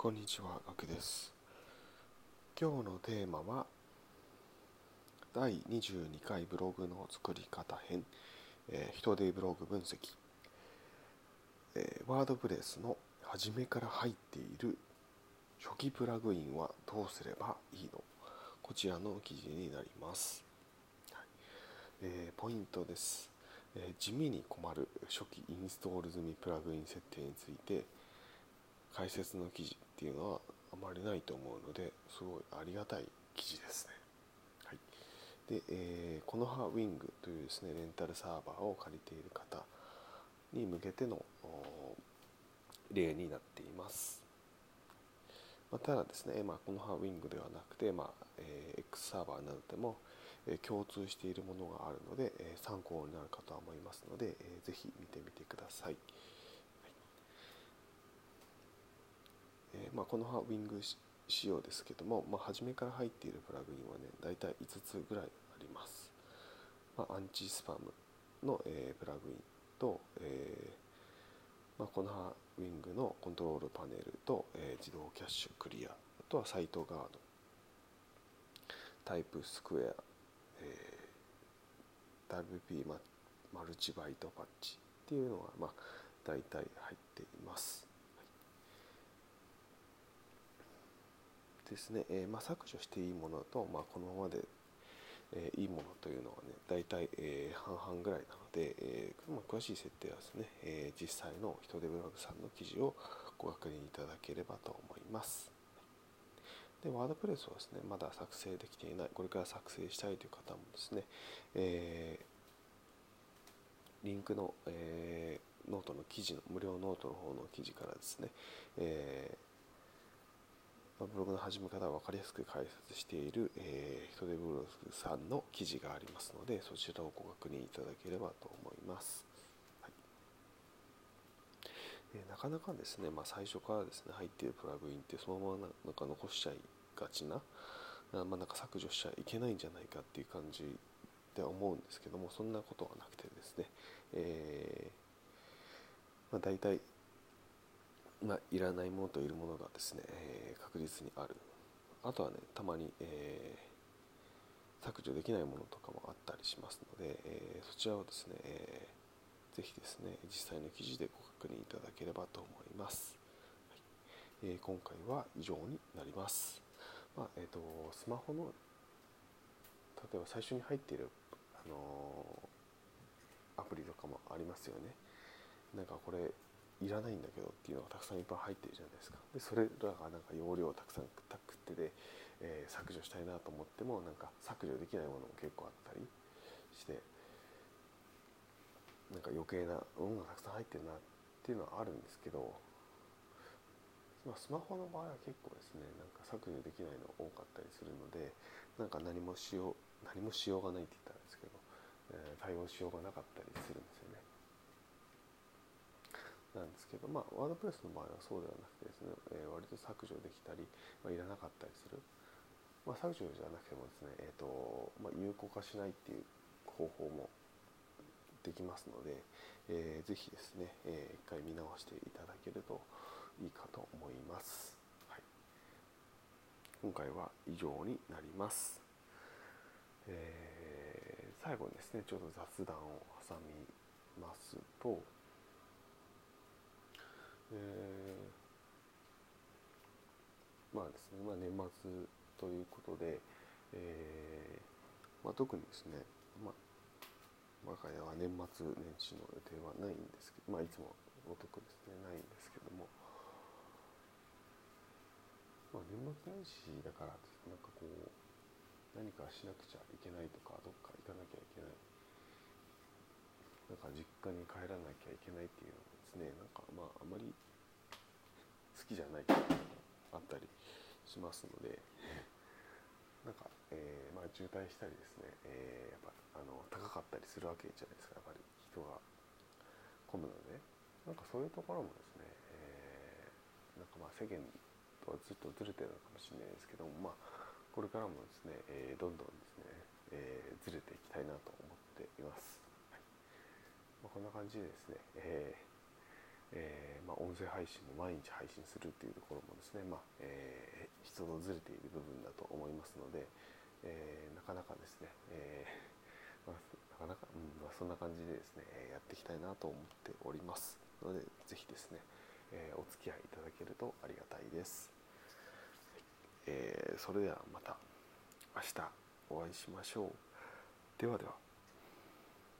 こんにちは、ガクです。今日のテーマは、第22回ブログの作り方編、えー、人手ブログ分析、えー、ワードプレスの初めから入っている初期プラグインはどうすればいいの？こちらの記事になります。はいえー、ポイントです、え地味に困る初期インストール済みプラグイン設定について解説の記事っていうのはあまりないと思うのですごいありがたい記事ですね。はい、で、えー、この葉ウィングというですねレンタルサーバーを借りている方に向けての例になっています。まあ、ただですね、まあ、この葉ウィングではなくて、まあえー、X サーバーなどでも、えー、共通しているものがあるので、えー、参考になるかと思いますので、えー、ぜひ見てみてください。えー、まあ、このウィング仕様ですけども、まあ、初めから入っているプラグインはね大体5つぐらいあります、まあ、アンチスパムの、えー、プラグインと、えー、まあ、このウィングのコントロールパネルと、え自動キャッシュクリアあとはサイトガード。タイプスクエア、え WP ママルチバイトパッチっていうのは、まあ、大体入っています。ですね、えー、まあ、削除していいものと、まあ、このままで、えー、いいものというのはね大体、えー、半々ぐらいなので、えーまあ、詳しい設定はですね、え実際の人手ブログさんの記事をご確認いただければと思います。で、 WordPress はですね、まだ作成できていない、これから作成したいという方もですね、えリンクの、えノートの記事の、無料ノートの方の記事からですね、えーブログの始め方を分かりやすく解説している、えー、ヒトデブログさんの記事がありますのでそちらをご確認いただければと思います。はいえー、なかなかですね、まあ、最初からですね入っているプラグインってそのままなんか残しちゃいがちな、まあ、なんか削除しちゃいけないんじゃないかっていう感じでは思うんですけどもそんなことはなくてですね、えーまあ、大体まあ、いらないものといるものがですね、えー、確実にある。あとはねたまに、えー、削除できないものとかもあったりしますので、えー、そちらをですね、えー、ぜひですね実際の記事でご確認いただければと思います、はい。えー、今回は以上になります、まあえーと、スマホの例えば最初に入っている、あのアプリとかもありますよね。なんかこれいらないんだけどっていうのがたくさんいっぱい入ってるじゃないですかでそれらがなんか容量をたくさんたくってで、えー、削除したいなと思ってもなんか削除できないものも結構あったりしてなんか余計なものがたくさん入ってるなっていうのはあるんですけど、まあ、スマホの場合は結構ですねなんか削除できないの多かったりするのでなんか何もしよう何もしようがないって言ったらですけど、えー、対応しようがなかったりするんですよね。なんですけど、まあ、ワードプレスの場合はそうではなくてですね、えー、割と削除できたり、まあ、いらなかったりする、まあ、削除じゃなくてもですね、えーとまあ、有効化しないっていう方法もできますので、えー、ぜひですね、えー、一回見直していただけるといいかと思います。はい、今回は以上になります。えー、最後にですね、ちょっと雑談を挟みますと、えー、まあですね、まあ、年末ということで、えーまあ、特にですね、まあ、我が家は年末年始の予定はないんですけど、まあ、いつもごとくですねないんですけども、まあ、年末年始だからなんかこう何かしなくちゃいけないとかどっか行かなきゃいけないか実家に帰らなきゃいけないっていうのですね。なんかまああまり好きじゃないっていうのもあったりしますので。なんか、えー、まあ、渋滞したりですね、えー、やっぱあの高かったりするわけじゃないですか。やっぱり人が混むのでなんかそういうところもですね、えー、なんかまあ世間とはずっとずれてるのかもしれないですけどもまあこれからもですね、えどんどんですね、えずれていきたいなと思っています。こんな感じでですね、ええー、まあ、音声配信も毎日配信するっていうところもですね、まあえー、人とずれている部分だと思いますので、えー、なかなかですね、えまあ、なかなか、うんまあ、そんな感じでですねやっていきたいなと思っておりますので是非ですね、えお付き合いいただけるとありがたいです、えそれではまた明日お会いしましょう。ではでは。